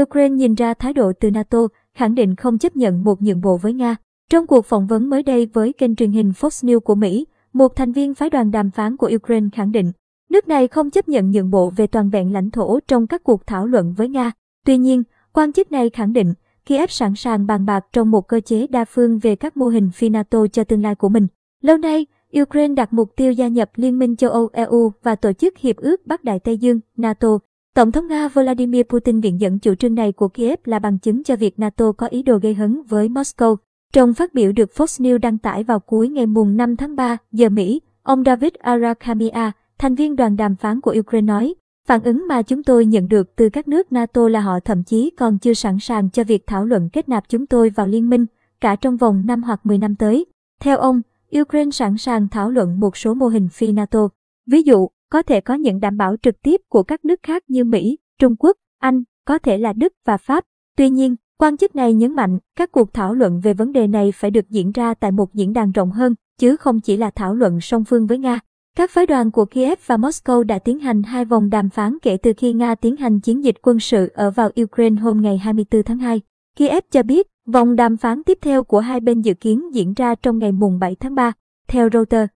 Ukraine nhìn ra thái độ từ NATO, khẳng định không chấp nhận một nhượng bộ với Nga. Trong cuộc phỏng vấn mới đây với kênh truyền hình Fox News của Mỹ, một thành viên phái đoàn đàm phán của Ukraine khẳng định, nước này không chấp nhận nhượng bộ về toàn vẹn lãnh thổ trong các cuộc thảo luận với Nga. Tuy nhiên, quan chức này khẳng định, Kiev sẵn sàng bàn bạc trong một cơ chế đa phương về các mô hình phi NATO cho tương lai của mình. Lâu nay, Ukraine đặt mục tiêu gia nhập Liên minh châu Âu EU và Tổ chức Hiệp ước Bắc Đại Tây Dương NATO. Tổng thống Nga Vladimir Putin viện dẫn chủ trương này của Kiev là bằng chứng cho việc NATO có ý đồ gây hấn với Moscow. Trong phát biểu được Fox News đăng tải vào cuối ngày mùng 5 tháng 3 giờ Mỹ, ông David Arakhamia, thành viên đoàn đàm phán của Ukraine nói, phản ứng mà chúng tôi nhận được từ các nước NATO là họ thậm chí còn chưa sẵn sàng cho việc thảo luận kết nạp chúng tôi vào liên minh, cả trong vòng 5 hoặc 10 năm tới. Theo ông, Ukraine sẵn sàng thảo luận một số mô hình phi NATO. Ví dụ, có thể có những đảm bảo trực tiếp của các nước khác như Mỹ, Trung Quốc, Anh, có thể là Đức và Pháp. Tuy nhiên, quan chức này nhấn mạnh các cuộc thảo luận về vấn đề này phải được diễn ra tại một diễn đàn rộng hơn, chứ không chỉ là thảo luận song phương với Nga. Các phái đoàn của Kiev và Moscow đã tiến hành hai vòng đàm phán kể từ khi Nga tiến hành chiến dịch quân sự ở vào Ukraine hôm ngày 24 tháng 2. Kiev cho biết Vòng đàm phán tiếp theo của hai bên dự kiến diễn ra trong ngày mùng 7 tháng 3. Theo Reuters,